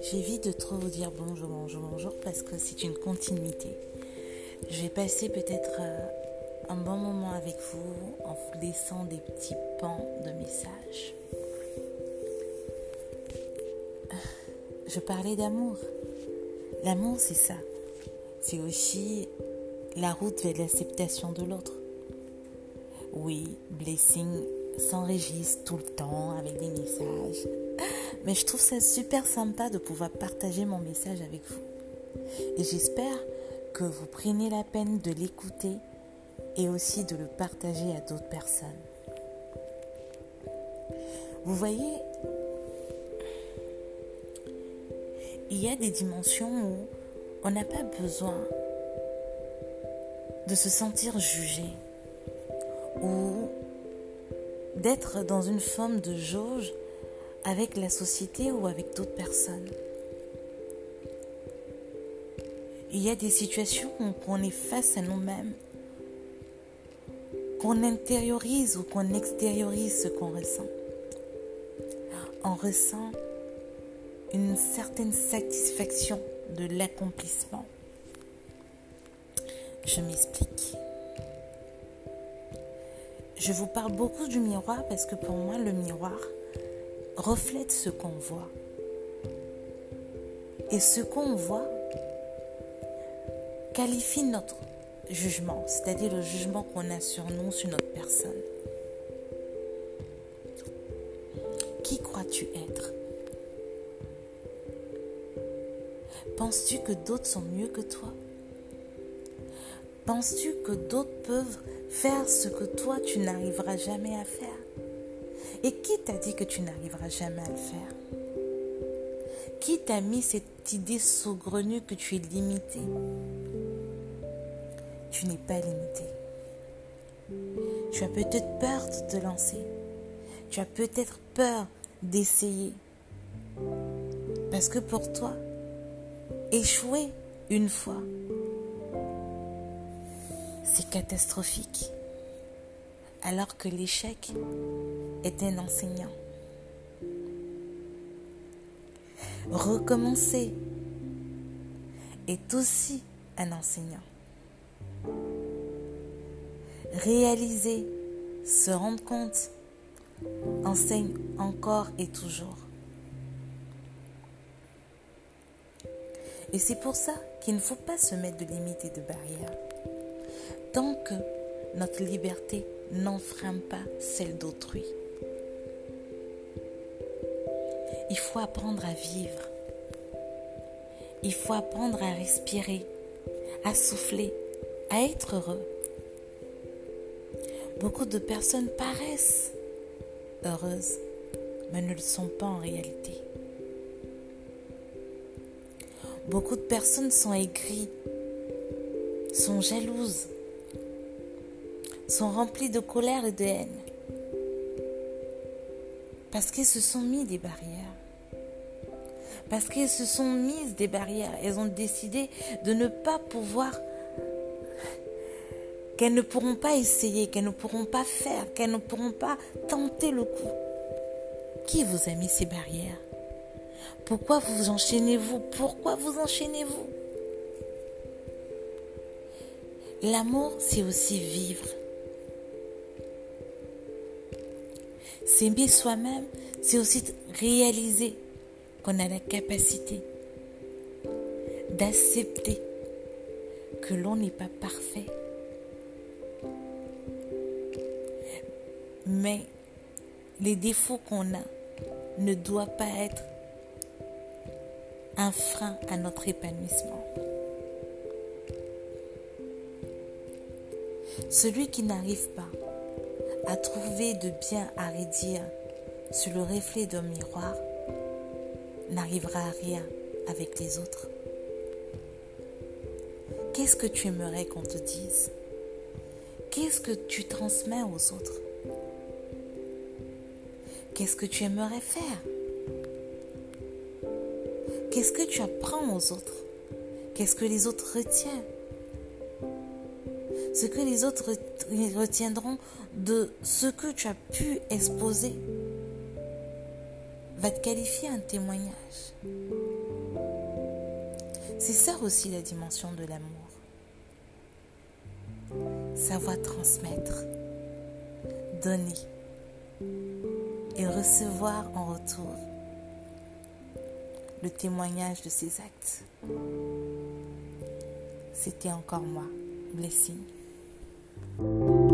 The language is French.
J'évite de trop vous dire bonjour, bonjour, bonjour parce que c'est une continuité. Je vais passer peut-être euh, un bon moment avec vous en vous laissant des petits pans de messages. Je parlais d'amour. L'amour, c'est ça. C'est aussi la route vers l'acceptation de l'autre. Oui, Blessing s'enregistre tout le temps avec des messages. Mais je trouve ça super sympa de pouvoir partager mon message avec vous. Et j'espère que vous prenez la peine de l'écouter et aussi de le partager à d'autres personnes. Vous voyez, il y a des dimensions où on n'a pas besoin de se sentir jugé ou d'être dans une forme de jauge avec la société ou avec d'autres personnes. Il y a des situations où on est face à nous-mêmes, qu'on intériorise ou qu'on extériorise ce qu'on ressent. On ressent une certaine satisfaction de l'accomplissement. Je m'explique. Je vous parle beaucoup du miroir parce que pour moi, le miroir reflète ce qu'on voit. Et ce qu'on voit qualifie notre jugement, c'est-à-dire le jugement qu'on a sur nous, sur notre personne. Qui crois-tu être? Penses-tu que d'autres sont mieux que toi? Penses-tu que d'autres peuvent faire ce que toi tu n'arriveras jamais à faire? Et qui t'a dit que tu n'arriveras jamais à le faire? Qui t'a mis cette idée saugrenue que tu es limité? Tu n'es pas limité. Tu as peut-être peur de te lancer. Tu as peut-être peur d'essayer. Parce que pour toi, échouer une fois, c'est catastrophique. Alors que l'échec est un enseignant. Recommencer est aussi un enseignant. Réaliser, se rendre compte, enseigne encore et toujours. Et c'est pour ça qu'il ne faut pas se mettre de limites et de barrières. Tant que notre liberté n'enfreint pas celle d'autrui. Il faut apprendre à vivre. Il faut apprendre à respirer, à souffler, à être heureux. Beaucoup de personnes paraissent heureuses, mais ne le sont pas en réalité. Beaucoup de personnes sont aigries, sont jalouses, sont remplies de colère et de haine. Parce qu'elles se sont mis des barrières. Parce qu'elles se sont mises des barrières. Elles ont décidé de ne pas pouvoir, qu'elles ne pourront pas essayer, qu'elles ne pourront pas faire, qu'elles ne pourront pas tenter le coup. Qui vous a mis ces barrières? Pourquoi vous enchaînez-vous? Pourquoi vous enchaînez-vous? L'amour, c'est aussi vivre. S'aimer soi-même, c'est aussi réaliser qu'on a la capacité d'accepter que l'on n'est pas parfait. Mais les défauts qu'on a ne doivent pas être un frein à notre épanouissement. Celui qui n'arrive pas à trouver de bien à redire sur le reflet d'un miroir n'arrivera à rien avec les autres. Qu'est-ce que tu aimerais qu'on te dise? Qu'est-ce que tu transmets aux autres? Qu'est-ce que tu aimerais faire? Qu'est-ce que tu apprends aux autres? Qu'est-ce que les autres retiennent? Ce que les autres retiendront de ce que tu as pu exposer va te qualifier un témoignage. C'est ça aussi la dimension de l'amour. Savoir transmettre, donner et recevoir en retour le témoignage de ses actes. C'était encore moi, Blessing. Thank you.